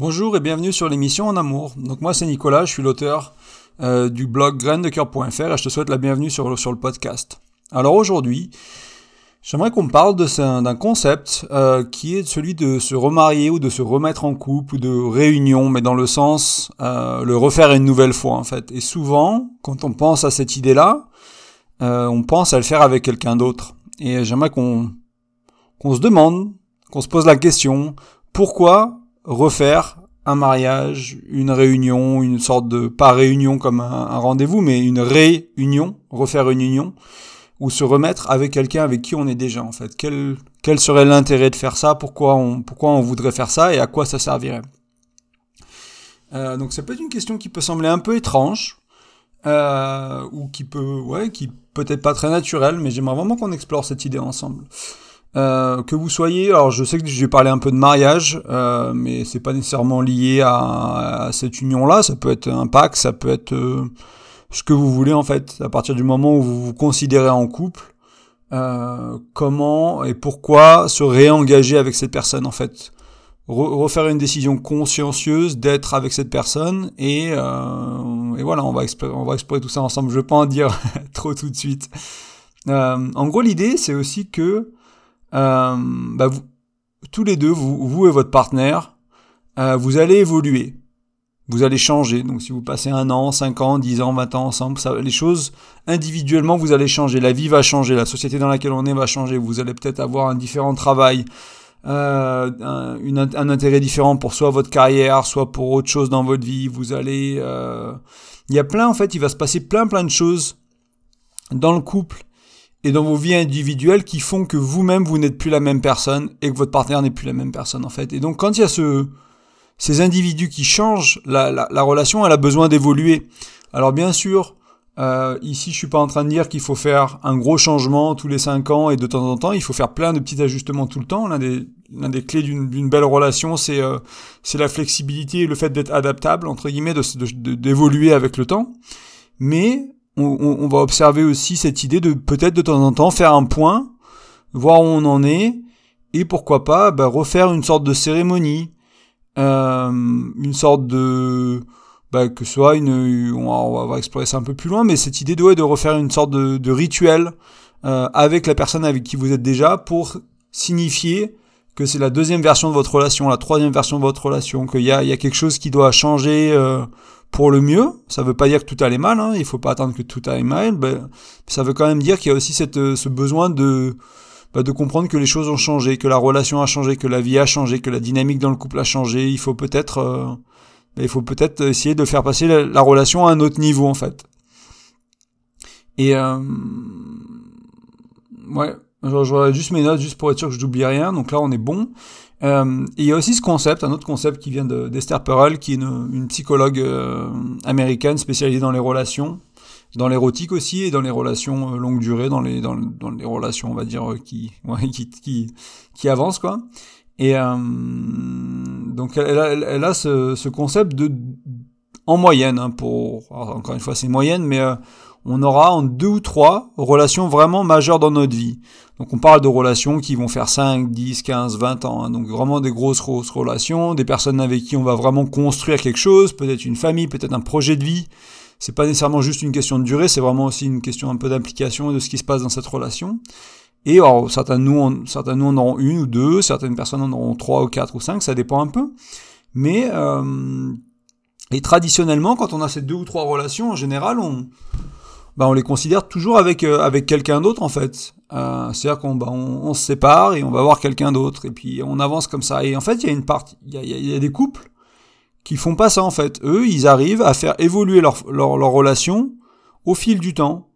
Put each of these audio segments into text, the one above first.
Bonjour et bienvenue sur l'émission En Amour. Donc moi c'est Nicolas, je suis l'auteur euh, du blog graindecoeur.fr et je te souhaite la bienvenue sur, sur le podcast. Alors aujourd'hui, j'aimerais qu'on parle d'un concept euh, qui est celui de se remarier ou de se remettre en couple ou de réunion, mais dans le sens euh, le refaire une nouvelle fois en fait. Et souvent, quand on pense à cette idée-là, on pense à le faire avec quelqu'un d'autre. Et j'aimerais qu'on qu'on se demande, qu'on se pose la question, pourquoi refaire un mariage, une réunion, une sorte de pas réunion comme un, rendez-vous, mais une réunion, refaire une union, ou se remettre avec quelqu'un avec qui on est déjà en fait. Quel, quel serait l'intérêt de faire ça? Pourquoi on, pourquoi on voudrait faire ça? Et à quoi ça servirait? Euh, Donc ça peut être une question qui peut sembler un peu étrange, euh, ou qui peut, ouais, qui peut-être pas très naturelle, mais j'aimerais vraiment qu'on explore cette idée ensemble. Euh, que vous soyez, alors je sais que j'ai parlé un peu de mariage, euh, mais c'est pas nécessairement lié à, cette union-là. Ça peut être un pacte, ça peut être euh, ce que vous voulez en fait. À partir du moment où vous vous considérez en couple, euh, comment et pourquoi se réengager avec cette personne en fait? refaire une décision consciencieuse d'être avec cette personne et, et voilà, on va, on va explorer tout ça ensemble. Je vais pas en dire trop tout de suite. en gros, l'idée c'est aussi que euh, bah vous, tous les deux, vous, vous et votre partenaire, euh, vous allez évoluer. Vous allez changer. Donc si vous passez un an, cinq ans, dix ans, vingt ans ensemble, ça, les choses individuellement, vous allez changer. La vie va changer. La société dans laquelle on est va changer. Vous allez peut-être avoir un différent travail. Euh, un, un, intérêt différent pour soit votre carrière, soit pour autre chose dans votre vie. Vous allez, euh... il y a plein en fait, il va se passer plein plein de choses dans le couple et dans vos vies individuelles qui font que vous-même vous, n'êtes plus la même personne et que votre partenaire n'est plus la même personne en fait. Et donc quand il y a ce, ces individus qui changent, la, la, la relation elle a besoin d'évoluer. Alors bien sûr, euh, ici je suis pas en train de dire qu'il faut faire un gros changement tous les cinq ans et de temps en temps, il faut faire plein de petits ajustements tout le temps. L'un des, l'un des clés d'une, belle relation, c'est, euh, c'est la flexibilité et le fait d'être adaptable, entre guillemets, de, d'évoluer avec le temps. Mais on, va observer aussi cette idée de peut-être de temps en temps faire un point, voir où on en est, et pourquoi pas bah, refaire une sorte de cérémonie, euh, une sorte de bah, que ce soit une, on va, explorer ça un peu plus loin, mais cette idée de, de refaire une sorte de, rituel euh, avec la personne avec qui vous êtes déjà pour signifier que c'est la deuxième version de votre relation, la troisième version de votre relation, qu'il y a, il y a quelque chose qui doit changer. Euh, pour le mieux. Ça veut pas dire que tout allait mal, hein. il faut pas attendre que tout aille mal. Ben, ça veut quand même dire qu'il y a aussi cette, euh, ce besoin de, ben, de comprendre que les choses ont changé, que la relation a changé, que la vie a changé, que la dynamique dans le couple a changé. Il faut peut-être, euh, ben, peut-être essayer de faire passer la, relation à un autre niveau en fait. Et euh, ouais, je juste mes notes juste pour être sûr que je n'oublie rien. Donc là, on est bon. Euh, il y a aussi ce concept, un autre concept qui vient d'Esther Perel, qui est une, psychologue euh, américaine spécialisée dans les relations, dans l'érotique aussi et dans les relations euh, longue durée, dans les dans, dans, les relations on va dire euh, qui qui, qui qui avancent quoi. Et donc elle a, ce, concept de en moyenne hein, pour encore une fois c'est moyenne mais on aura en deux ou trois relations vraiment majeures dans notre vie. Donc on parle de relations qui vont faire 5, 10, 15, 20 ans. Hein. Donc vraiment des grosses, grosses relations, des personnes avec qui on va vraiment construire quelque chose, peut-être une famille, peut-être un projet de vie. C'est pas nécessairement juste une question de durée, c'est vraiment aussi une question un peu d'implication et de ce qui se passe dans cette relation. Et certains nous, certains nous en auront une ou deux, certaines personnes en auront trois ou quatre ou cinq, ça dépend un peu. Mais euh, et traditionnellement, quand on a ces deux ou trois relations, en général, on, bah, on les considère toujours avec euh, avec quelqu'un d'autre en fait. Euh, C'est-à-dire qu'on bah, on, se sépare et on va voir quelqu'un d'autre et puis on avance comme ça. Et en fait, il y a une partie, il y a, y a, des couples qui font pas ça en fait. Eux, ils arrivent à faire évoluer leur leur, leur relation au fil du temps.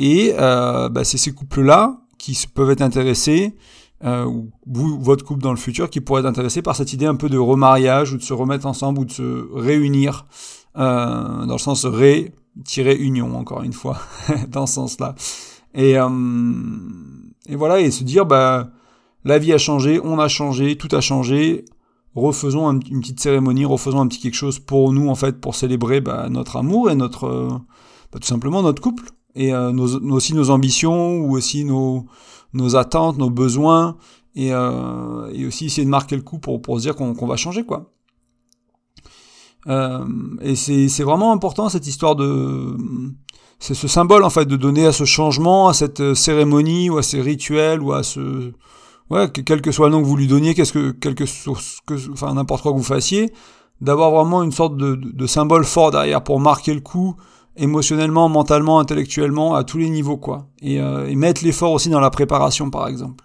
Et euh, bah, c'est ces couples-là qui peuvent être intéressés, euh, ou votre couple dans le futur, qui pourrait être intéressé par cette idée un peu de remariage ou de se remettre ensemble ou de se réunir euh, dans le sens ré union encore une fois dans ce sens-là. Et, euh, et voilà et se dire bah la vie a changé, on a changé, tout a changé. Refaisons une petite cérémonie, refaisons un petit quelque chose pour nous en fait pour célébrer bah, notre amour et notre euh, bah, tout simplement notre couple et euh, nos, aussi nos ambitions ou aussi nos nos attentes, nos besoins et, et aussi essayer de marquer le coup pour pour se dire qu'on va changer quoi. Euh, et c'est vraiment important cette histoire de c'est ce symbole en fait de donner à ce changement, à cette cérémonie ou à ces rituels ou à ce ouais quel que soit le nom que vous lui donniez, qu'est-ce que quelque que enfin n'importe quoi que vous fassiez, d'avoir vraiment une sorte de, de, symbole fort derrière pour marquer le coup émotionnellement, mentalement, intellectuellement, à tous les niveaux quoi. Et, euh, et mettre l'effort aussi dans la préparation par exemple,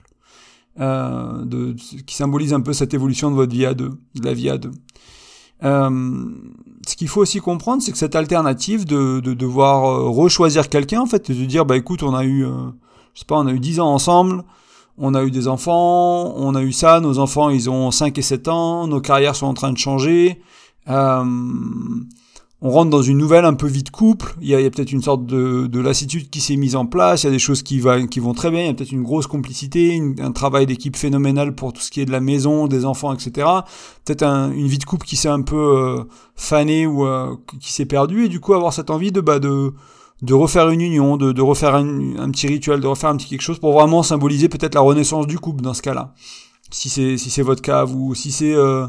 euh, de, qui symbolise un peu cette évolution de votre vie à deux, de la vie à deux. Euh, ce qu'il faut aussi comprendre, c'est que cette alternative de, de devoir euh, rechoisir quelqu'un, en fait, de dire, bah écoute, on a eu, euh, je sais pas, on a eu 10 ans ensemble, on a eu des enfants, on a eu ça, nos enfants, ils ont 5 et 7 ans, nos carrières sont en train de changer. Euh, on rentre dans une nouvelle un peu vie de couple, il y a, peut-être une sorte de, de lassitude qui s'est mise en place, il y a des choses qui, va, qui vont très bien, il y a peut-être une grosse complicité, un travail d'équipe phénoménal pour tout ce qui est de la maison, des enfants, etc. Peut-être une vie de couple qui s'est un peu euh, fanée ou euh, qui s'est perdue, et du coup avoir cette envie de, bah, de, de refaire une union, de, de refaire un, petit rituel, de refaire un petit quelque chose pour vraiment symboliser peut-être la renaissance du couple dans ce cas-là. Si c'est si c'est votre cas, ou si c'est euh,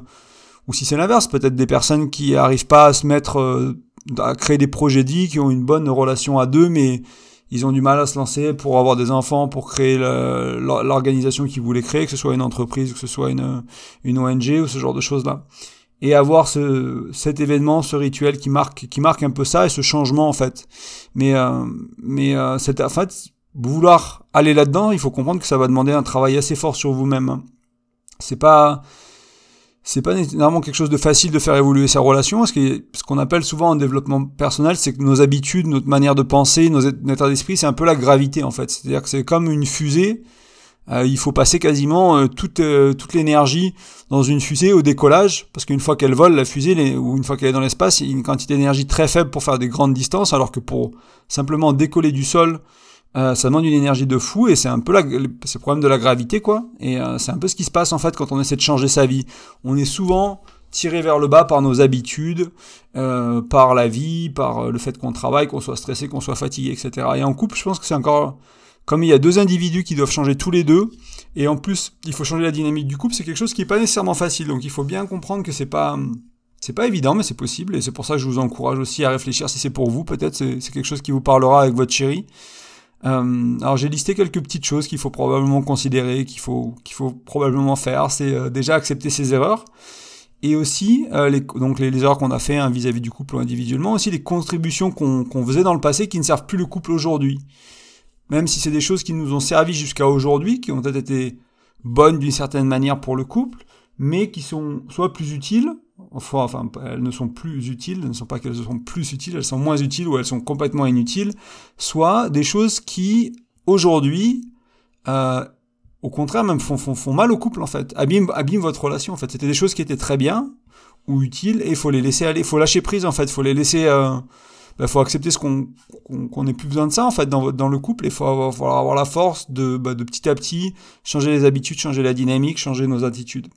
ou si c'est l'inverse, peut-être des personnes qui arrivent pas à se mettre euh, à créer des projets dits, qui ont une bonne relation à deux, mais ils ont du mal à se lancer pour avoir des enfants, pour créer l'organisation qu'ils voulaient créer, que ce soit une entreprise, que ce soit une, une ONG ou ce genre de choses-là. Et avoir ce, cet événement, ce rituel qui marque, qui marque un peu ça et ce changement en fait. Mais, euh, mais euh, en fait vouloir aller là-dedans, il faut comprendre que ça va demander un travail assez fort sur vous-même. C'est pas c'est pas nécessairement quelque chose de facile de faire évoluer sa relation, ce qu'on appelle souvent en développement personnel, c'est que nos habitudes, notre manière de penser, notre état d'esprit, c'est un peu la gravité en fait. C'est-à-dire que c'est comme une fusée. Euh, il faut passer quasiment euh, euh, toute l'énergie dans une fusée au décollage, parce qu'une fois qu'elle vole, la fusée, ou une fois qu'elle est dans l'espace, il y a une quantité d'énergie très faible pour faire des grandes distances, alors que pour simplement décoller du sol, euh, ça demande une énergie de fou et c'est un peu la, le problème de la gravité quoi. Et euh, c'est un peu ce qui se passe en fait quand on essaie de changer sa vie. On est souvent tiré vers le bas par nos habitudes, euh, par la vie, par le fait qu'on travaille, qu'on soit stressé, qu'on soit fatigué, etc. Et en couple, je pense que c'est encore comme il y a deux individus qui doivent changer tous les deux, et en plus il faut changer la dynamique du couple, c'est quelque chose qui est pas nécessairement facile. Donc il faut bien comprendre que c'est pas c'est pas évident, mais c'est possible, et c'est pour ça que je vous encourage aussi à réfléchir si c'est pour vous. Peut-être c'est quelque chose qui vous parlera avec votre chérie. Euh, alors j'ai listé quelques petites choses qu'il faut probablement considérer, qu'il faut, qu'il faut probablement faire. C'est euh, déjà accepter ses erreurs. Et aussi, euh, les, donc les, erreurs qu'on a fait hein, vis-à-vis du couple ou individuellement, aussi les contributions qu'on faisait dans le passé qui ne servent plus le couple aujourd'hui. Même si c'est des choses qui nous ont servi jusqu'à aujourd'hui, qui ont peut-être été bonnes d'une certaine manière pour le couple, mais qui sont soit plus utiles, enfin, elles ne sont plus utiles, ne sont pas qu'elles sont plus utiles, elles sont moins utiles ou elles sont complètement inutiles, soit des choses qui, aujourd'hui, euh, au contraire, même font, font, font, mal au couple, en fait, abîment, abîment votre relation, en fait. C'était des choses qui étaient très bien ou utiles, et il faut les laisser aller, il faut lâcher prise, en fait, il faut les laisser... Euh, bah, faut accepter ce qu'on qu'on n'ait plus besoin de ça en fait dans dans le couple il faut avoir, faut avoir la force de bah, de petit à petit changer les habitudes changer la dynamique changer nos attitudes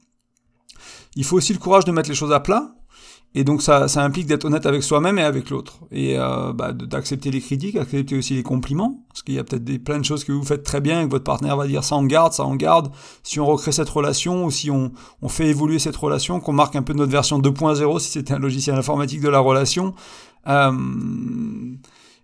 il faut aussi le courage de mettre les choses à plat. Et donc ça, ça implique d'être honnête avec soi-même et avec l'autre. Et euh, bah, d'accepter les critiques, accepter aussi les compliments. Parce qu'il y a peut-être des, plein de choses que vous faites très bien et que votre partenaire va dire ça en garde, ça en garde. Si on recrée cette relation ou si on, on fait évoluer cette relation, qu'on marque un peu notre version 2.0 si c'était un logiciel informatique de la relation. Euh,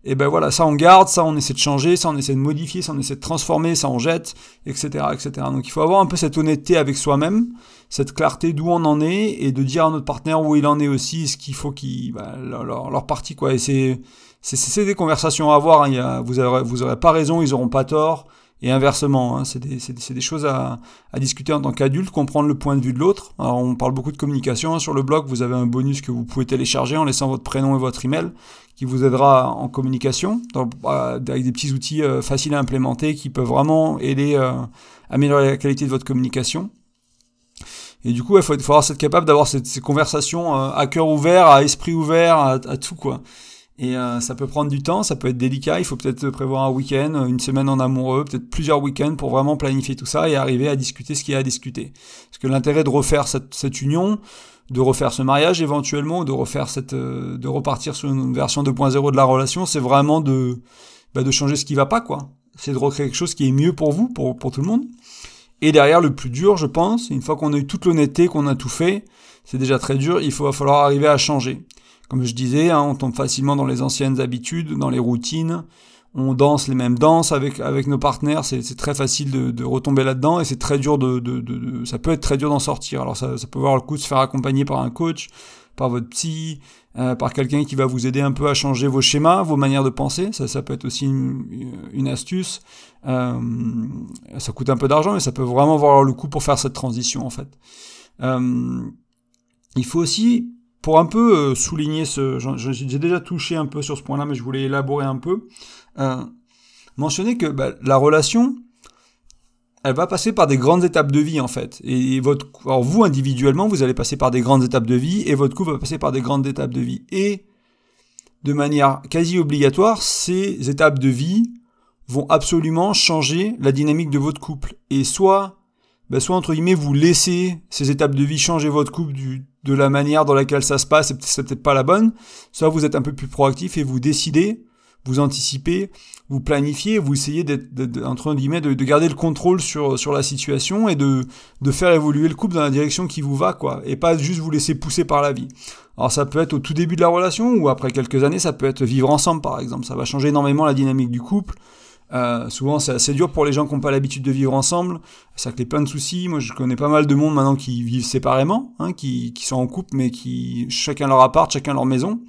et ben voilà, ça on garde, ça on essaie de changer, ça on essaie de modifier, ça on essaie de transformer, ça on jette, etc., etc. Donc il faut avoir un peu cette honnêteté avec soi-même, cette clarté d'où on en est et de dire à notre partenaire où il en est aussi, ce qu'il faut qu'il, bah, leur, leur, partie quoi. Et c'est c'est des conversations à avoir. Hein. Il y a, vous aurez vous aurez pas raison, ils auront pas tort et inversement. Hein, c'est des, des, choses à, à, discuter en tant qu'adulte, comprendre le point de vue de l'autre. Alors on parle beaucoup de communication hein. sur le blog. Vous avez un bonus que vous pouvez télécharger en laissant votre prénom et votre email qui vous aidera en communication euh, avec des petits outils euh, faciles à implémenter qui peuvent vraiment aider euh, à améliorer la qualité de votre communication. Et du coup, il faut, faut cette capable d'avoir ces, conversations à cœur ouvert, à esprit ouvert, à, à tout quoi. Et ça peut prendre du temps, ça peut être délicat. Il faut peut-être prévoir un week-end, une semaine en amoureux, peut-être plusieurs week-ends pour vraiment planifier tout ça et arriver à discuter ce qu'il y a à discuter. Parce que l'intérêt de refaire cette, cette union, de refaire ce mariage éventuellement, de refaire cette, euh, de repartir sur une version 2.0 de la relation, c'est vraiment de, bah, de changer ce qui va pas, quoi. C'est de recréer quelque chose qui est mieux pour vous, pour, pour tout le monde. Et derrière, le plus dur, je pense, une fois qu'on a eu toute l'honnêteté, qu'on a tout fait, c'est déjà très dur, il va falloir arriver à changer. Comme je disais, hein, on tombe facilement dans les anciennes habitudes, dans les routines, on danse les mêmes danses avec avec nos partenaires, c'est très facile de, de retomber là-dedans et c'est très dur de, de, de, ça peut être très dur d'en sortir. Alors ça, ça peut avoir le coup de se faire accompagner par un coach, par votre psy, euh, par quelqu'un qui va vous aider un peu à changer vos schémas, vos manières de penser. Ça, ça peut être aussi une, une astuce. Euh, ça coûte un peu d'argent, mais ça peut vraiment avoir le coup pour faire cette transition en fait. Euh, il faut aussi pour un peu euh, souligner ce, j'ai déjà touché un peu sur ce point-là, mais je voulais élaborer un peu, euh, mentionner que bah, la relation, elle va passer par des grandes étapes de vie en fait. Et votre, alors vous individuellement, vous allez passer par des grandes étapes de vie, et votre couple va passer par des grandes étapes de vie. Et de manière quasi obligatoire, ces étapes de vie vont absolument changer la dynamique de votre couple. Et soit bah, soit entre guillemets vous laissez ces étapes de vie changer votre couple du, de la manière dans laquelle ça se passe, c'est peut-être pas la bonne, soit vous êtes un peu plus proactif et vous décidez, vous anticipez, vous planifiez, vous essayez d'être, entre guillemets, de, de, garder le contrôle sur, sur la situation et de, de faire évoluer le couple dans la direction qui vous va, quoi, et pas juste vous laisser pousser par la vie. Alors ça peut être au tout début de la relation ou après quelques années, ça peut être vivre ensemble par exemple, ça va changer énormément la dynamique du couple. Euh, souvent, c'est assez dur pour les gens qui n'ont pas l'habitude de vivre ensemble. Ça crée plein de soucis. Moi, je connais pas mal de monde maintenant qui vivent séparément, hein, qui, sont en couple, mais qui chacun leur appart, chacun leur maison.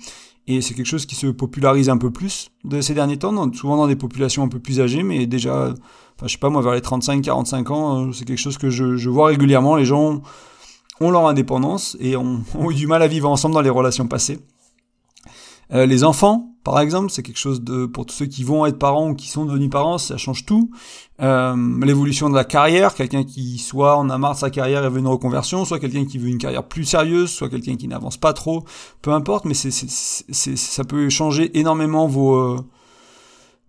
Et c'est quelque chose qui se popularise un peu plus de ces derniers temps, souvent dans des populations un peu plus âgées, mais déjà, enfin, je sais pas moi, vers les 35-45 ans, euh, c'est quelque chose que je, je, vois régulièrement. Les gens ont leur indépendance et ont, ont eu du mal à vivre ensemble dans les relations passées. Euh, les enfants, par exemple, c'est quelque chose de pour tous ceux qui vont être parents ou qui sont devenus parents, ça change tout. Euh, l'évolution de la carrière, quelqu'un qui soit en a marre de sa carrière et veut une reconversion, soit quelqu'un qui veut une carrière plus sérieuse, soit quelqu'un qui n'avance pas trop, peu importe, mais c'est, ça peut changer énormément vos euh,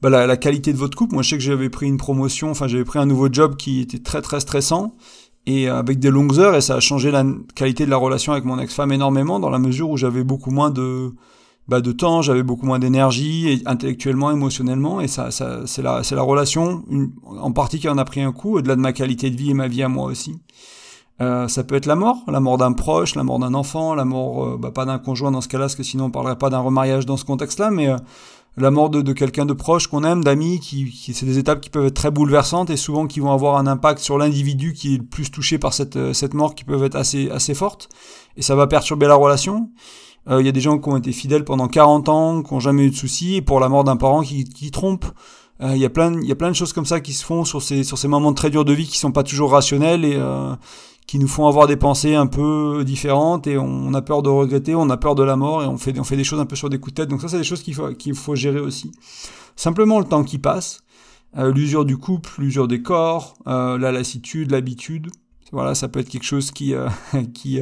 bah, la, la, qualité de votre couple. Moi, je sais que j'avais pris une promotion, enfin j'avais pris un nouveau job qui était très très stressant et avec des longues heures et ça a changé la qualité de la relation avec mon ex-femme énormément dans la mesure où j'avais beaucoup moins de bah, de temps, j'avais beaucoup moins d'énergie, intellectuellement, émotionnellement, et ça, ça c'est la, c'est la relation, une, en partie qui en a pris un coup, au-delà de ma qualité de vie et ma vie à moi aussi. Euh, ça peut être la mort, la mort d'un proche, la mort d'un enfant, la mort, euh, bah, pas d'un conjoint dans ce cas-là, parce que sinon on parlerait pas d'un remariage dans ce contexte-là, mais euh, la mort de, de quelqu'un de proche qu'on aime, d'amis, qui, qui c'est des étapes qui peuvent être très bouleversantes et souvent qui vont avoir un impact sur l'individu qui est le plus touché par cette, euh, cette mort, qui peuvent être assez, assez fortes, et ça va perturber la relation. Il euh, y a des gens qui ont été fidèles pendant 40 ans, qui n'ont jamais eu de soucis, et pour la mort d'un parent qui, qui trompe. Il euh, y, a plein, y a plein de choses comme ça qui se font sur ces, sur ces moments très durs de vie qui sont pas toujours rationnels et euh, qui nous font avoir des pensées un peu différentes et on, a peur de regretter, on a peur de la mort et on fait, on fait des choses un peu sur des coups de tête. Donc ça, c'est des choses qu'il faut, qu'il faut gérer aussi. Simplement le temps qui passe, euh, l'usure du couple, l'usure des corps, euh, la lassitude, l'habitude. Voilà, ça peut être quelque chose qui, qui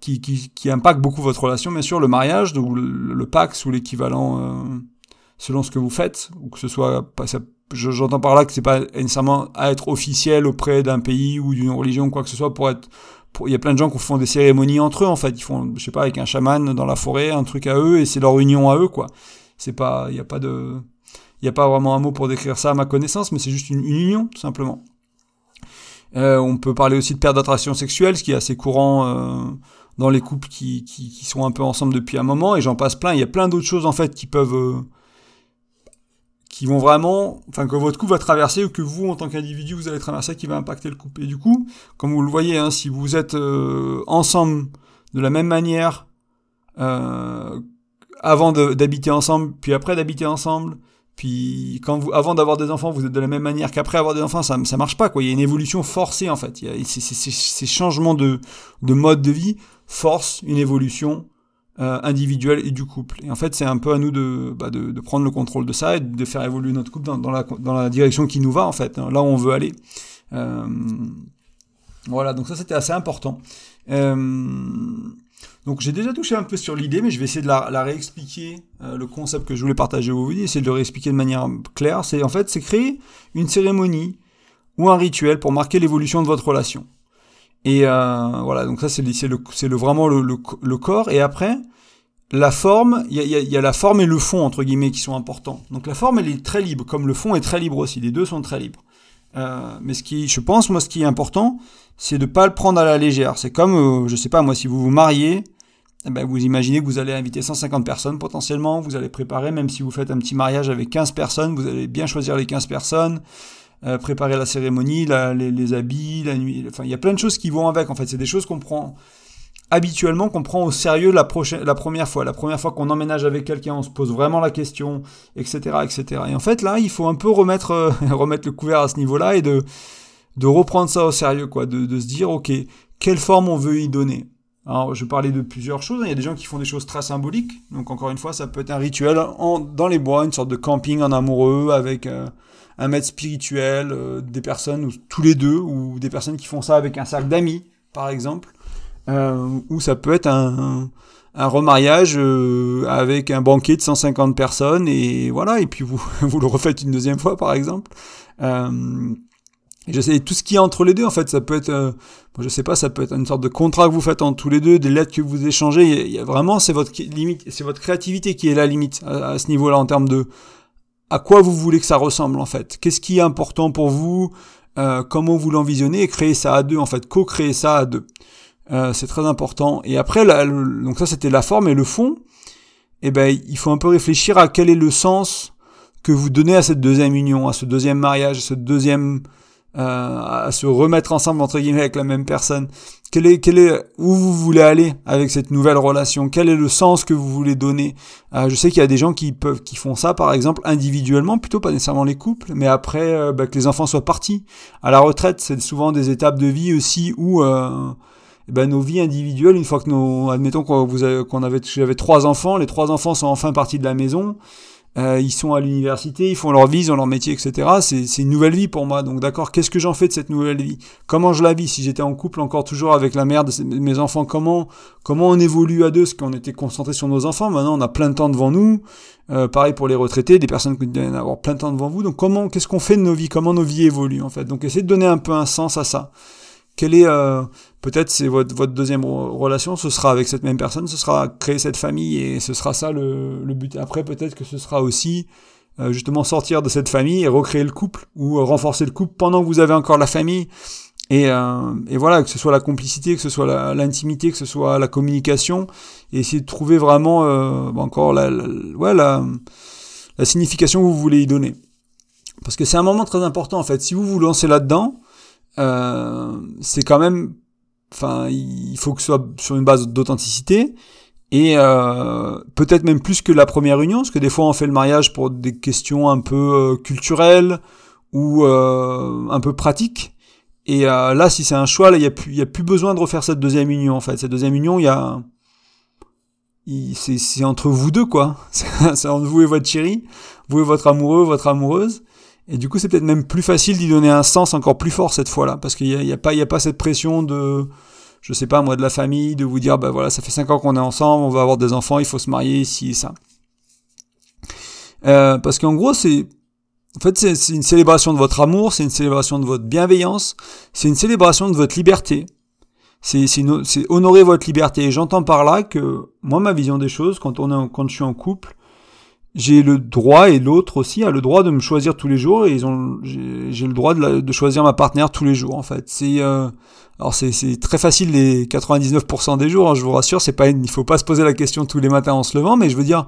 qui, qui, qui, impacte beaucoup votre relation, bien sûr, le mariage, ou le, le Pax ou l'équivalent euh, selon ce que vous faites, ou que ce soit, j'entends par là que c'est pas nécessairement à être officiel auprès d'un pays ou d'une religion, quoi que ce soit, pour être, il y a plein de gens qui font des cérémonies entre eux, en fait, ils font, je sais pas, avec un chaman dans la forêt, un truc à eux, et c'est leur union à eux, quoi. C'est pas, il y a pas de, il y a pas vraiment un mot pour décrire ça à ma connaissance, mais c'est juste une, une union, tout simplement. Euh, on peut parler aussi de perte d'attraction sexuelle, ce qui est assez courant euh, dans les couples qui, qui, sont un peu ensemble depuis un moment, et j'en passe plein. Il y a plein d'autres choses en fait qui peuvent, euh, qui vont vraiment, enfin que votre couple va traverser ou que vous en tant qu'individu vous allez traverser, qui va impacter le couple. Et du coup, comme vous le voyez, hein, si vous êtes euh, ensemble de la même manière euh, avant d'habiter ensemble, puis après d'habiter ensemble, puis quand vous, avant d'avoir des enfants, vous êtes de la même manière qu'après avoir des enfants, ça, ça marche pas quoi. Il y a une évolution forcée en fait. Il y a ces, ces changements de, de mode de vie force une évolution euh, individuelle et du couple. Et en fait, c'est un peu à nous de, bah, prendre le contrôle de ça et de faire évoluer notre couple dans, la, direction qui nous va, en fait, hein, là où on veut aller. Euh, voilà, donc ça, c'était assez important. Euh, donc j'ai déjà touché un peu sur l'idée, mais je vais essayer de la, réexpliquer, le concept que je voulais partager vous, essayer de le réexpliquer de manière claire. C'est en fait, c'est créer une cérémonie ou un rituel pour marquer l'évolution de votre relation. Et euh, voilà, donc ça c'est le, vraiment le, corps. Et après, la forme, il y a, la forme et le fond, entre guillemets, qui sont importants. Donc la forme, elle est très libre, comme le fond est très libre aussi. Les deux sont très libres. Euh, mais ce qui, je pense, moi, ce qui est important, c'est de pas le prendre à la légère. C'est comme, euh, je sais pas, moi, si vous vous mariez, eh ben, vous imaginez que vous allez inviter 150 personnes potentiellement, vous allez préparer, même si vous faites un petit mariage avec 15 personnes, vous allez bien choisir les 15 personnes, euh, préparer la cérémonie, les, habits, la nuit, il y a plein de choses qui vont avec, en fait. C'est des choses qu'on prend habituellement qu'on prend au sérieux la, première fois. La première fois qu'on emménage avec quelqu'un, on se pose vraiment la question, etc., etc. Et en fait, là, il faut un peu remettre, euh, remettre le couvert à ce niveau-là et de, reprendre ça au sérieux, quoi. De, se dire, OK, quelle forme on veut y donner alors, je parlais de plusieurs choses. Il y a des gens qui font des choses très symboliques. Donc, encore une fois, ça peut être un rituel dans les bois, une sorte de camping en amoureux avec euh, un maître spirituel, euh, des personnes, ou, tous les deux, ou des personnes qui font ça avec un cercle d'amis, par exemple euh, ou ça peut être un, un remariage euh, avec un banquet de 150 personnes et voilà et puis vous vous le refaites une deuxième fois par exemple. Euh, je sais tout ce qui est entre les deux en fait ça peut être euh, je sais pas ça peut être une sorte de contrat que vous faites entre tous les deux des lettres que vous échangez il y a, vraiment c'est votre limite c'est votre créativité qui est la limite à, ce niveau là en termes de à quoi vous voulez que ça ressemble en fait? Qu'est-ce qui est important pour vous? Euh, comment vous l'envisionnez? Et créer ça à deux en fait co-créer ça à deux euh, c'est très important. Et après, donc ça c'était la forme et le fond. Eh ben, il faut un peu réfléchir à quel est le sens que vous donnez à cette deuxième union, à ce deuxième mariage, à ce deuxième, euh, à se remettre ensemble entre guillemets avec la même personne. Quel est, quel est, où vous voulez aller avec cette nouvelle relation? Quel est le sens que vous voulez donner? Euh, Je sais qu'il y a des gens qui peuvent, qui font ça, par exemple, individuellement, plutôt pas nécessairement les couples, mais après euh, bah, que les enfants soient partis à la retraite. C'est souvent des étapes de vie aussi où euh, eh ben, nos vies individuelles, une fois que nos, admettons qu'on avait, j'avais trois enfants, les trois enfants sont enfin partis de la maison, euh, ils sont à l'université, ils font leur vie, ils ont leur métier, etc. C'est, une nouvelle vie pour moi. Donc d'accord, qu'est-ce que j'en fais de cette nouvelle vie? Comment je la vis? Si j'étais en couple encore toujours avec la mère de mes enfants, comment comment on évolue à deux? Parce qu'on était concentré sur nos enfants. Maintenant, on a plein de temps devant nous. Euh, pareil pour les retraités, des personnes qui doivent avoir plein de temps devant vous. Donc comment, qu'est-ce qu'on fait de nos vies? Comment nos vies évoluent en fait? Donc essayez de donner un peu un sens à ça. Quel est euh, peut-être c'est votre, votre deuxième relation, ce sera avec cette même personne, ce sera créer cette famille et ce sera ça le, le but. Après peut-être que ce sera aussi euh, justement sortir de cette famille et recréer le couple ou renforcer le couple pendant que vous avez encore la famille. Et, euh, et voilà, que ce soit la complicité, que ce soit l'intimité, que ce soit la communication, et essayer de trouver vraiment euh, encore la, la, ouais, la, la signification que vous voulez y donner. Parce que c'est un moment très important en fait. Si vous vous lancez là-dedans, euh, c'est quand même, enfin, il faut que ce soit sur une base d'authenticité et euh, peut-être même plus que la première union, parce que des fois on fait le mariage pour des questions un peu euh, culturelles ou un peu pratiques. Et là, si c'est un choix, là, il y a plus, il y a plus besoin de refaire cette deuxième union. En fait, cette deuxième union, il y a, c'est entre vous deux quoi. C'est entre vous et votre chérie, vous et votre amoureux, votre amoureuse. Et du coup, c'est peut-être même plus facile d'y donner un sens encore plus fort cette fois-là, parce qu'il n'y a, y a, pas, a pas cette pression de, je sais pas moi, de la famille, de vous dire, bah voilà, ça fait 5 ans qu'on est ensemble, on va avoir des enfants, il faut se marier, ici et ça. Euh, parce qu'en gros, c'est, en fait, c'est une célébration de votre amour, c'est une célébration de votre bienveillance, c'est une célébration de votre liberté. C'est honorer votre liberté. Et j'entends par là que, moi, ma vision des choses, quand on est, quand je suis en couple, j'ai le droit et l'autre aussi a le droit de me choisir tous les jours et ils ont j'ai le droit de, choisir ma partenaire tous les jours en fait. C'est euh, alors c'est très facile les 99% des jours hein, je vous rassure c'est pas il faut pas se poser la question tous les matins en se levant mais je veux dire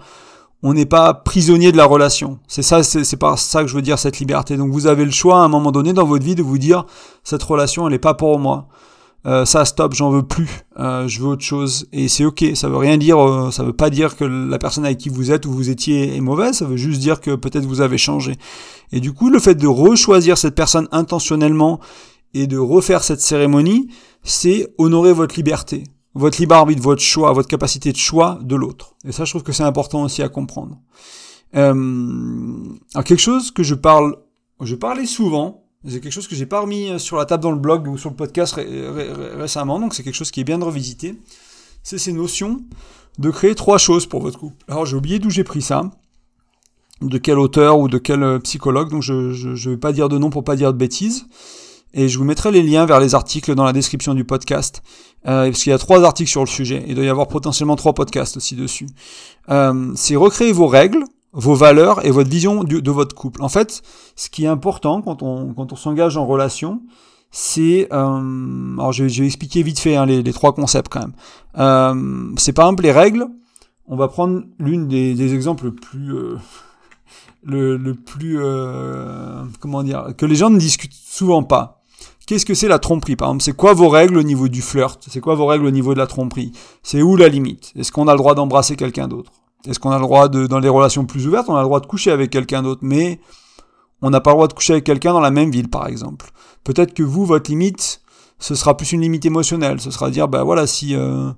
on n'est pas prisonnier de la relation. C'est ça c'est pas ça que je veux dire cette liberté. Donc vous avez le choix à un moment donné dans votre vie de vous dire cette relation elle est pas pour moi euh, ça stop, j'en veux plus, euh, je veux autre chose. Et c'est ok, ça veut rien dire, euh, ça veut pas dire que la personne avec qui vous êtes ou vous étiez est mauvaise, ça veut juste dire que peut-être vous avez changé. Et du coup, le fait de rechoisir cette personne intentionnellement et de refaire cette cérémonie, c'est honorer votre liberté, votre libre arbitre, votre choix, votre capacité de choix de l'autre. Et ça, je trouve que c'est important aussi à comprendre. alors quelque chose que je parle, je parlais souvent, c'est quelque chose que j'ai pas remis euh, sur la table dans le blog ou sur le podcast récemment, donc c'est quelque chose qui est bien de revisiter. C'est ces notions de créer trois choses pour votre couple. Alors j'ai oublié d'où j'ai pris ça, de quel auteur ou de quel euh, psychologue, donc je ne vais pas dire de nom pour pas dire de bêtises. Et je vous mettrai les liens vers les articles dans la description du podcast, euh, parce qu'il y a trois articles sur le sujet. Il doit y avoir potentiellement trois podcasts aussi dessus. Euh, c'est recréer vos règles, vos valeurs et votre vision de votre couple. En fait, ce qui est important quand on, quand on s'engage en relation, c'est... Euh, alors je, vais expliquer vite fait hein, les, trois concepts quand même. Euh, c'est par exemple les règles. On va prendre l'une des, des, exemples le plus... Euh, le, le, plus... Euh, comment dire Que les gens ne discutent souvent pas. Qu'est-ce que c'est la tromperie Par exemple, c'est quoi vos règles au niveau du flirt? C'est quoi vos règles au niveau de la tromperie? C'est où la limite? Est-ce qu'on a le droit d'embrasser quelqu'un d'autre? Est-ce qu'on a le droit de, dans les relations plus ouvertes, on a le droit de coucher avec quelqu'un d'autre, mais on n'a pas le droit de coucher avec quelqu'un dans la même ville, par exemple. Peut-être que vous, votre limite, ce sera plus une limite émotionnelle. Ce sera dire, bah voilà, si euh,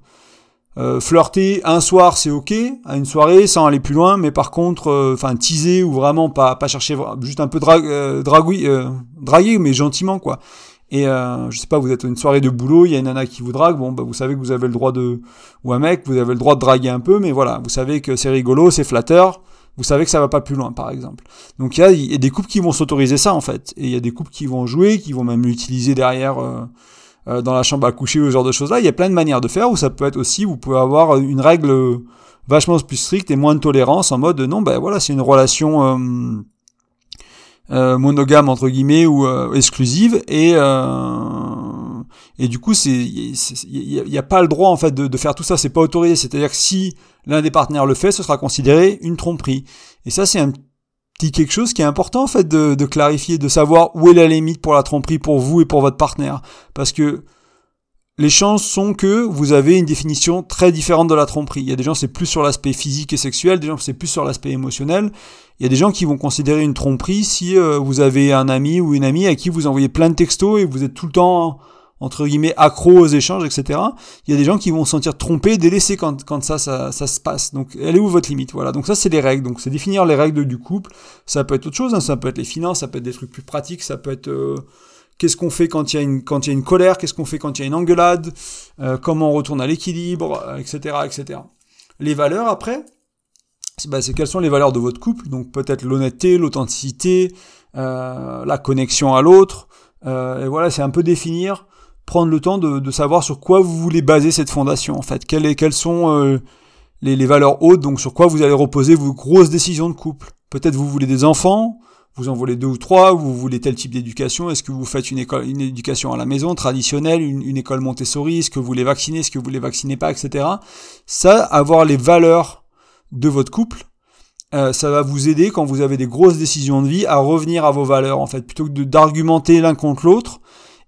euh, flirter un soir, c'est ok, à une soirée, sans aller plus loin, mais par contre, euh, enfin teaser ou vraiment pas pas chercher, juste un peu dra draguer, mais gentiment quoi. Et euh, je sais pas, vous êtes une soirée de boulot, il y a une nana qui vous drague, bon bah vous savez que vous avez le droit de ou un mec, vous avez le droit de draguer un peu, mais voilà, vous savez que c'est rigolo, c'est flatteur, vous savez que ça va pas plus loin par exemple. Donc il y a, des couples qui vont s'autoriser ça en fait, et il y a des couples qui vont jouer, qui vont même l'utiliser derrière euh, euh, dans la chambre à coucher ou ce genre de choses là. Il y a plein de manières de faire, ou ça peut être aussi, vous pouvez avoir une règle vachement plus stricte et moins de tolérance en mode non ben voilà c'est une relation euh, monogame entre guillemets ou euh, exclusive. Et euh, et du coup c'est il n'y a, pas le droit en fait de, de faire tout ça. C'est pas autorisé. C'est-à-dire que si l'un des partenaires le fait ce sera considéré une tromperie. Et ça c'est un petit quelque chose qui est important en fait de, de clarifier de savoir où est la limite pour la tromperie pour vous et pour votre partenaire. Parce que les chances sont que vous avez une définition très différente de la tromperie. Il y a des gens c'est plus sur l'aspect physique et sexuel, des gens c'est plus sur l'aspect émotionnel. Il y a des gens qui vont considérer une tromperie si euh, vous avez un ami ou une amie à qui vous envoyez plein de textos et vous êtes tout le temps entre guillemets accro aux échanges, etc. Il y a des gens qui vont se sentir trompés, délaissés quand, ça se passe. Donc, elle est où votre limite? Voilà. Donc ça, c'est les règles. Donc, c'est définir les règles du couple. Ça peut être autre chose. Hein. Ça peut être les finances. Ça peut être des trucs plus pratiques. Ça peut être euh, Qu'est-ce qu'on fait quand il y a une, colère? Qu'est-ce qu'on fait quand il y a une engueulade? Euh, Comment on retourne à l'équilibre? Etc. Euh, etc. Les valeurs, après, bah, c'est quelles sont les valeurs de votre couple? Donc peut-être l'honnêteté, l'authenticité, euh, la connexion à l'autre. et voilà, c'est un peu définir, prendre le temps de, savoir sur quoi vous voulez baser cette fondation, en fait. Quelles, quelles sont les, les valeurs hautes, donc sur quoi vous allez reposer vos grosses décisions de couple? Peut-être vous voulez des enfants, vous en voulez deux ou trois, vous voulez tel type d'éducation, est-ce que vous faites une école, une éducation à la maison traditionnelle, une, école Montessori, est-ce que vous les vaccinez, est-ce que vous les vaccinez pas, etc. Ça, avoir les valeurs de votre couple, euh, ça va vous aider quand vous avez des grosses décisions de vie à revenir à vos valeurs en fait, plutôt que d'argumenter l'un contre l'autre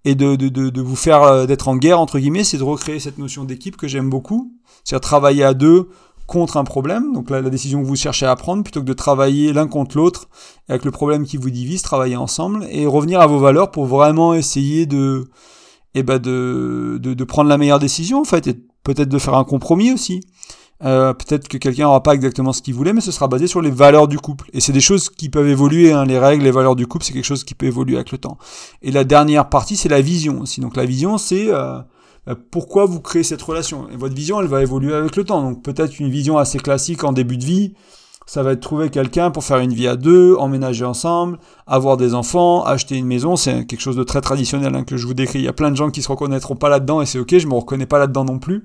et de, de, de, de vous faire euh, d'être en guerre entre guillemets, c'est de recréer cette notion d'équipe que j'aime beaucoup, c'est-à-dire travailler à deux contre un problème, donc la, la décision que vous cherchez à prendre, plutôt que de travailler l'un contre l'autre, avec le problème qui vous divise, travailler ensemble, et revenir à vos valeurs pour vraiment essayer de, eh ben de, de, de prendre la meilleure décision, en fait, et peut-être de faire un compromis aussi. Euh, peut-être que quelqu'un n'aura pas exactement ce qu'il voulait, mais ce sera basé sur les valeurs du couple. Et c'est des choses qui peuvent évoluer, hein, les règles, les valeurs du couple, c'est quelque chose qui peut évoluer avec le temps. Et la dernière partie, c'est la vision aussi. Donc la vision, c'est euh, pourquoi vous créez cette relation? Et votre vision, elle va évoluer avec le temps. Donc peut-être une vision assez classique en début de vie, ça va être trouver quelqu'un pour faire une vie à deux, emménager ensemble, avoir des enfants, acheter une maison. C'est quelque chose de très traditionnel hein, que je vous décris. Il y a plein de gens qui se reconnaîtront pas là-dedans et c'est ok, je me reconnais pas là-dedans non plus.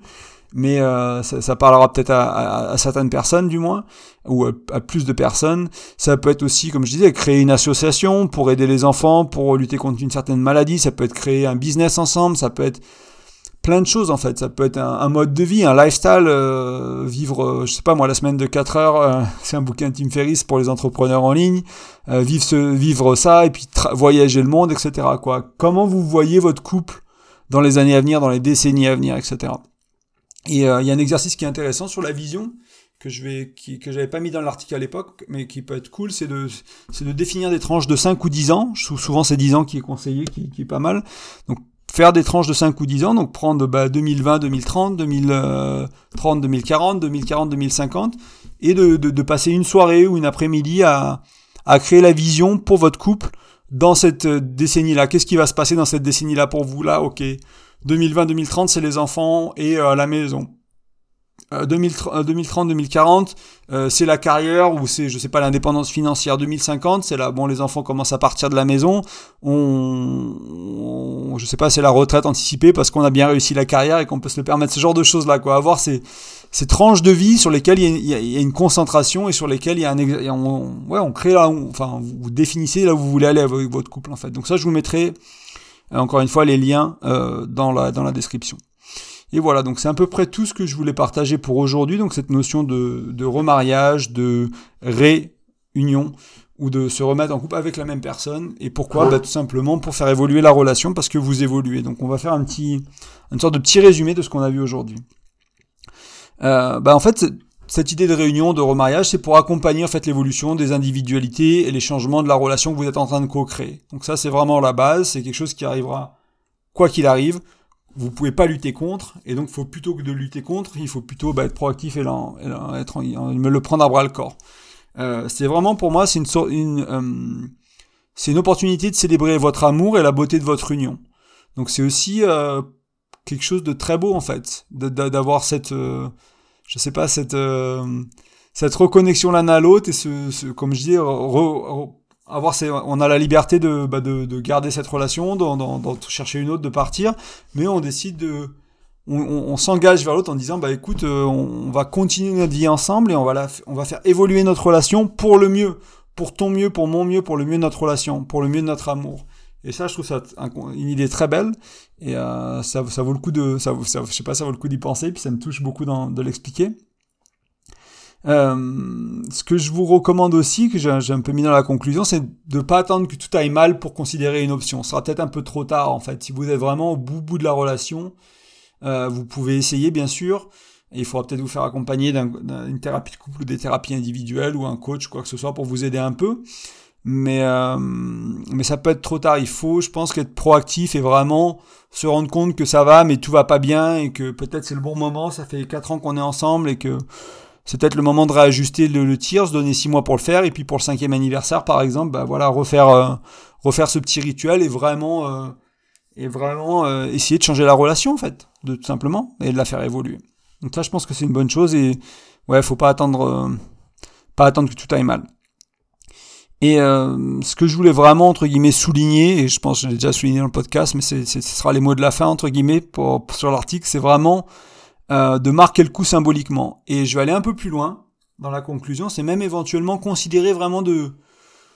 Mais euh, ça, parlera peut-être à, certaines personnes du moins, ou à, à, plus de personnes. Ça peut être aussi, comme je disais, créer une association pour aider les enfants, pour lutter contre une certaine maladie. Ça peut être créer un business ensemble. Ça peut être plein de choses en fait. Ça peut être un, mode de vie, un lifestyle, euh, vivre, euh, je sais pas moi, la semaine de 4 heures, euh, c'est un bouquin Tim Ferriss pour les entrepreneurs en ligne, vivre, ce, vivre ça et puis voyager le monde, etc. Quoi. Comment vous voyez votre couple dans les années à venir, dans les décennies à venir, etc. Et il y a un exercice qui est intéressant sur la vision que je vais qui, que j'avais pas mis dans l'article à l'époque mais qui peut être cool c'est de c'est de définir des tranches de 5 ou 10 ans souvent c'est 10 ans qui est conseillé qui, qui est pas mal donc faire des tranches de 5 ou 10 ans, donc prendre bah, 2020, 2030, 2030, 2040, 2040, 2050, et de, de, de passer une soirée ou une après-midi à, à créer la vision pour votre couple dans cette décennie-là. Qu'est-ce qui va se passer dans cette décennie-là pour vous? Là Ok, 2020-2030, c'est les enfants et euh, la maison. 2030-2040, c'est la carrière ou c'est, je sais pas, l'indépendance financière 2050, c'est là, bon, les enfants commencent à partir de la maison, on, on je sais pas, c'est la retraite anticipée parce qu'on a bien réussi la carrière et qu'on peut se le permettre, ce genre de choses-là, quoi. Avoir ces, ces tranches de vie sur lesquelles il y, a, y a une concentration et sur lesquelles il y a un, on, ouais, on crée là, enfin, vous définissez là où vous voulez aller avec votre couple, en fait. Donc ça, je vous mettrai, encore une fois, les liens dans la, dans la description. Et voilà, donc c'est à peu près tout ce que je voulais partager pour aujourd'hui. Donc cette notion de, de remariage, de réunion ou de se remettre en couple avec la même personne. Et pourquoi? Bah, Tout simplement pour faire évoluer la relation parce que vous évoluez. Donc on va faire un petit, une sorte de petit résumé de ce qu'on a vu aujourd'hui. Euh, bah en fait, cette idée de réunion, de remariage, c'est pour accompagner en fait l'évolution des individualités et les changements de la relation que vous êtes en train de co-créer. Donc ça, c'est vraiment la base. C'est quelque chose qui arrivera quoi qu'il arrive vous pouvez pas lutter contre, et donc faut plutôt que de lutter contre, il faut plutôt bah, être proactif et, me le prendre à bras le corps. Euh, c'est vraiment pour moi, c'est une, une euh, c'est une opportunité de célébrer votre amour et la beauté de votre union. Donc c'est aussi euh, quelque chose de très beau en fait, d'avoir cette, euh, je sais pas, cette euh, cette reconnexion l'un à l'autre et ce, ce, comme je dis, re, on a la liberté de, bah de, de, garder cette relation, d'en chercher une autre, de partir, mais on décide de, on, on, s'engage vers l'autre en disant bah écoute, euh, on, va continuer notre vie ensemble et on va la, on va faire évoluer notre relation pour le mieux, pour ton mieux, pour mon mieux, pour le mieux de notre relation, pour le mieux de notre amour. Et ça, je trouve ça une idée très belle et euh, ça, ça vaut le coup de, ça, ça, je sais pas, ça vaut le coup d'y penser, puis ça me touche beaucoup de l'expliquer. Euh, ce que je vous recommande aussi, que j'ai un peu mis dans la conclusion, c'est de ne pas attendre que tout aille mal pour considérer une option. Ce sera peut-être un peu trop tard en fait. Si vous êtes vraiment au bout, bout de la relation, euh, vous pouvez essayer bien sûr. Il faudra peut-être vous faire accompagner d'une thérapie de couple ou des thérapies individuelles ou un coach, quoi que ce soit, pour vous aider un peu. Mais, euh, mais ça peut être trop tard. Il faut, je pense, qu'être proactif et vraiment se rendre compte que ça va, mais tout va pas bien et que peut-être c'est le bon moment. Ça fait quatre ans qu'on est ensemble et que c'est peut-être le moment de réajuster le, tir, se donner six mois pour le faire, et puis pour le cinquième anniversaire, par exemple, bah voilà, refaire, euh, refaire ce petit rituel et vraiment, euh, et vraiment euh, essayer de changer la relation, en fait, de tout simplement, et de la faire évoluer. Donc ça, je pense que c'est une bonne chose, et ouais, faut pas attendre, pas attendre que tout aille mal. Et ce que je voulais vraiment entre guillemets souligner, et je pense que je l'ai déjà souligné dans le podcast, mais ce sera les mots de la fin entre guillemets sur l'article, c'est vraiment euh, de marquer le coup symboliquement. Et je vais aller un peu plus loin dans la conclusion, c'est même éventuellement considérer vraiment de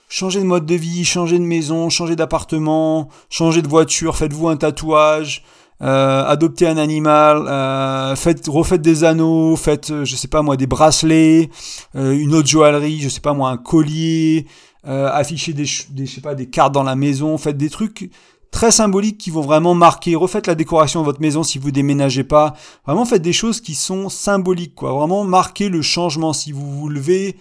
changer de mode de vie, changer de maison, changer d'appartement, changer de voiture, faites-vous un tatouage, euh, adoptez un animal, euh, faites, refaites des anneaux, faites, euh, je sais pas moi, des bracelets, euh, une autre joaillerie, je sais pas moi, un collier, affichez des, des, je sais pas, des cartes dans la maison, faites des trucs très symboliques qui vont vraiment marquer. Refaites la décoration de votre maison si vous déménagez pas. Vraiment faites des choses qui sont symboliques, quoi. Vraiment marquez le changement. Si vous vous levez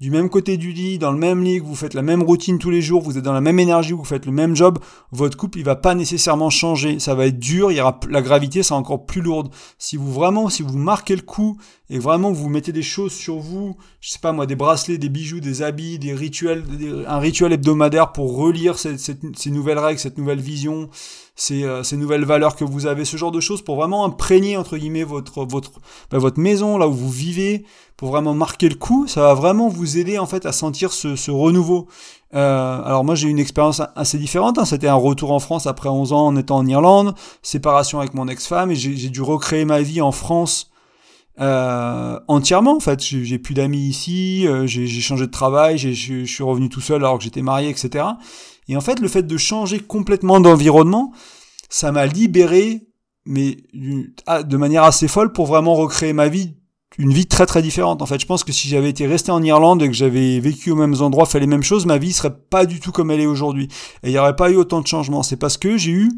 du même côté du lit, dans le même lit, que vous faites la même routine tous les jours, vous êtes dans la même énergie, vous faites le même job, votre couple il va pas nécessairement changer. Ça va être dur, il y aura la gravité sera encore plus lourde. Si vous vraiment, si vous marquez le coup et vraiment vous mettez des choses sur vous, je sais pas moi, des bracelets, des bijoux, des habits, des rituels, un rituel hebdomadaire pour relire ces, nouvelles règles, cette nouvelle vision, ces, euh, ces, nouvelles valeurs que vous avez, ce genre de choses pour vraiment imprégner entre guillemets votre votre bah, votre maison là où vous vivez, pour vraiment marquer le coup. Ça va vraiment vous aider en fait à sentir ce, ce renouveau. Euh, alors moi j'ai eu une expérience assez différente. Hein. C'était un retour en France après 11 ans en étant en Irlande, séparation avec mon ex-femme et j'ai dû recréer ma vie en France. Euh, entièrement en fait. J'ai plus d'amis ici, euh, j'ai changé de travail, je suis revenu tout seul alors que j'étais marié, etc. Et en fait, le fait de changer complètement d'environnement, ça m'a libéré, mais ah, de manière assez folle, pour vraiment recréer ma vie, une vie très très différente. En fait, je pense que si j'avais été resté en Irlande et que j'avais vécu aux mêmes endroits, fait les mêmes choses, ma vie serait pas du tout comme elle est aujourd'hui. Et il n'y aurait pas eu autant de changements. C'est parce que j'ai eu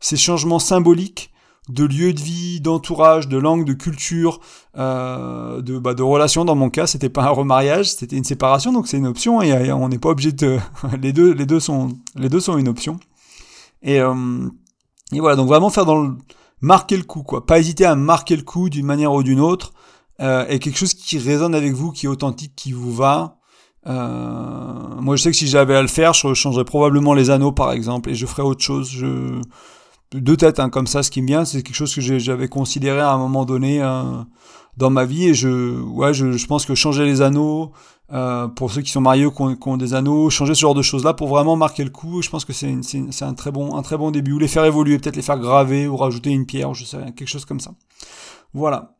ces changements symboliques de lieu de vie, d'entourage, de langue, de culture, euh, de, bah, de relations. Dans mon cas, c'était pas un remariage, c'était une séparation, donc c'est une option et, on n'est pas obligé de. les deux, les deux sont, les deux sont une option. Et, euh, et voilà, donc vraiment faire dans le marquer le coup, quoi. Pas hésiter à marquer le coup d'une manière ou d'une autre, euh, et quelque chose qui résonne avec vous, qui est authentique, qui vous va. Euh, moi, je sais que si j'avais à le faire, je changerais probablement les anneaux, par exemple, et je ferais autre chose. Je deux têtes hein, comme ça, ce qui me vient, c'est quelque chose que j'avais considéré à un moment donné euh, dans ma vie et je, ouais, je, je pense que changer les anneaux euh, pour ceux qui sont mariés ou qui ont, des anneaux, changer ce genre de choses là pour vraiment marquer le coup, je pense que c'est un très bon un très bon début ou les faire évoluer, peut-être les faire graver ou rajouter une pierre, je sais quelque chose comme ça. Voilà.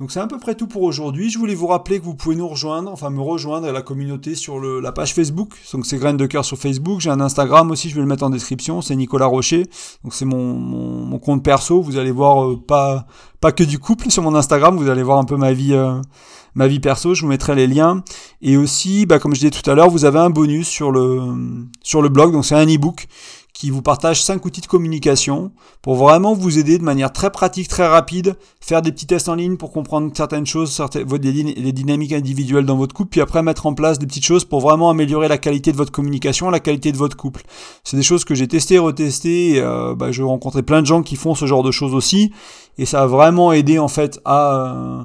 Donc c'est à peu près tout pour aujourd'hui. Je voulais vous rappeler que vous pouvez nous rejoindre, enfin me rejoindre à la communauté sur le, la page Facebook. Donc c'est Graines de cœur sur Facebook. J'ai un Instagram aussi, je vais le mettre en description. C'est Nicolas Rocher. Donc c'est mon, mon, compte perso. Vous allez voir euh, pas pas que du couple sur mon Instagram. Vous allez voir un peu ma vie euh, ma vie perso. Je vous mettrai les liens. Et aussi, bah, comme je disais tout à l'heure, vous avez un bonus sur le sur le blog. Donc c'est un ebook qui vous partage 5 outils de communication pour vraiment vous aider de manière très pratique, très rapide, faire des petits tests en ligne pour comprendre certaines choses, certaines, les dynamiques individuelles dans votre couple, puis après mettre en place des petites choses pour vraiment améliorer la qualité de votre communication, la qualité de votre couple. C'est des choses que j'ai testées, retestées, et euh, bah, je rencontrais plein de gens qui font ce genre de choses aussi, et ça a vraiment aidé en fait à... Euh,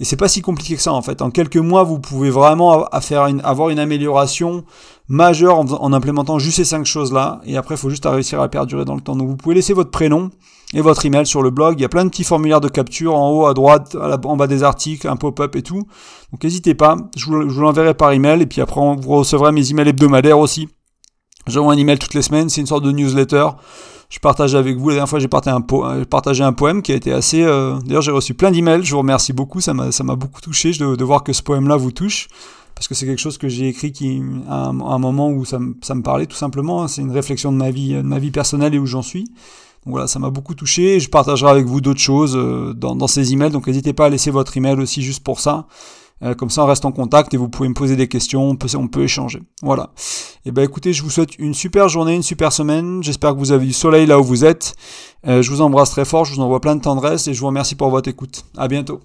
et c'est pas si compliqué que ça en fait. En quelques mois, vous pouvez vraiment avoir une amélioration majeure en, implémentant juste ces cinq choses-là. Et après, il faut juste réussir à perdurer dans le temps. Donc vous pouvez laisser votre prénom et votre email sur le blog. Il y a plein de petits formulaires de capture en haut, à droite, en bas des articles, un pop-up et tout. Donc n'hésitez pas. Je vous, je vous l'enverrai par email. Et puis après, vous recevrez mes emails hebdomadaires aussi. J'envoie un email toutes les semaines. C'est une sorte de newsletter je partage avec vous. La dernière fois, j'ai partagé un, poème qui a été assez. Euh, d'ailleurs, j'ai reçu plein d'emails. Je vous remercie beaucoup. Ça m'a, beaucoup touché de, voir que ce poème-là vous touche. Parce que c'est quelque chose que j'ai écrit qui, à un, moment où ça, ça, me parlait tout simplement. C'est une réflexion de ma vie, ma vie personnelle et où j'en suis. Donc voilà, ça m'a beaucoup touché. Je partagerai avec vous d'autres choses euh, dans, dans ces emails. Donc n'hésitez pas à laisser votre email aussi juste pour ça. Euh, comme ça, on reste en contact et vous pouvez me poser des questions, on peut, on peut échanger. Voilà. Et eh ben écoutez, je vous souhaite une super journée, une super semaine. J'espère que vous avez du soleil là où vous êtes. Euh, je vous embrasse très fort, je vous envoie plein de tendresse et je vous remercie pour votre écoute. À bientôt.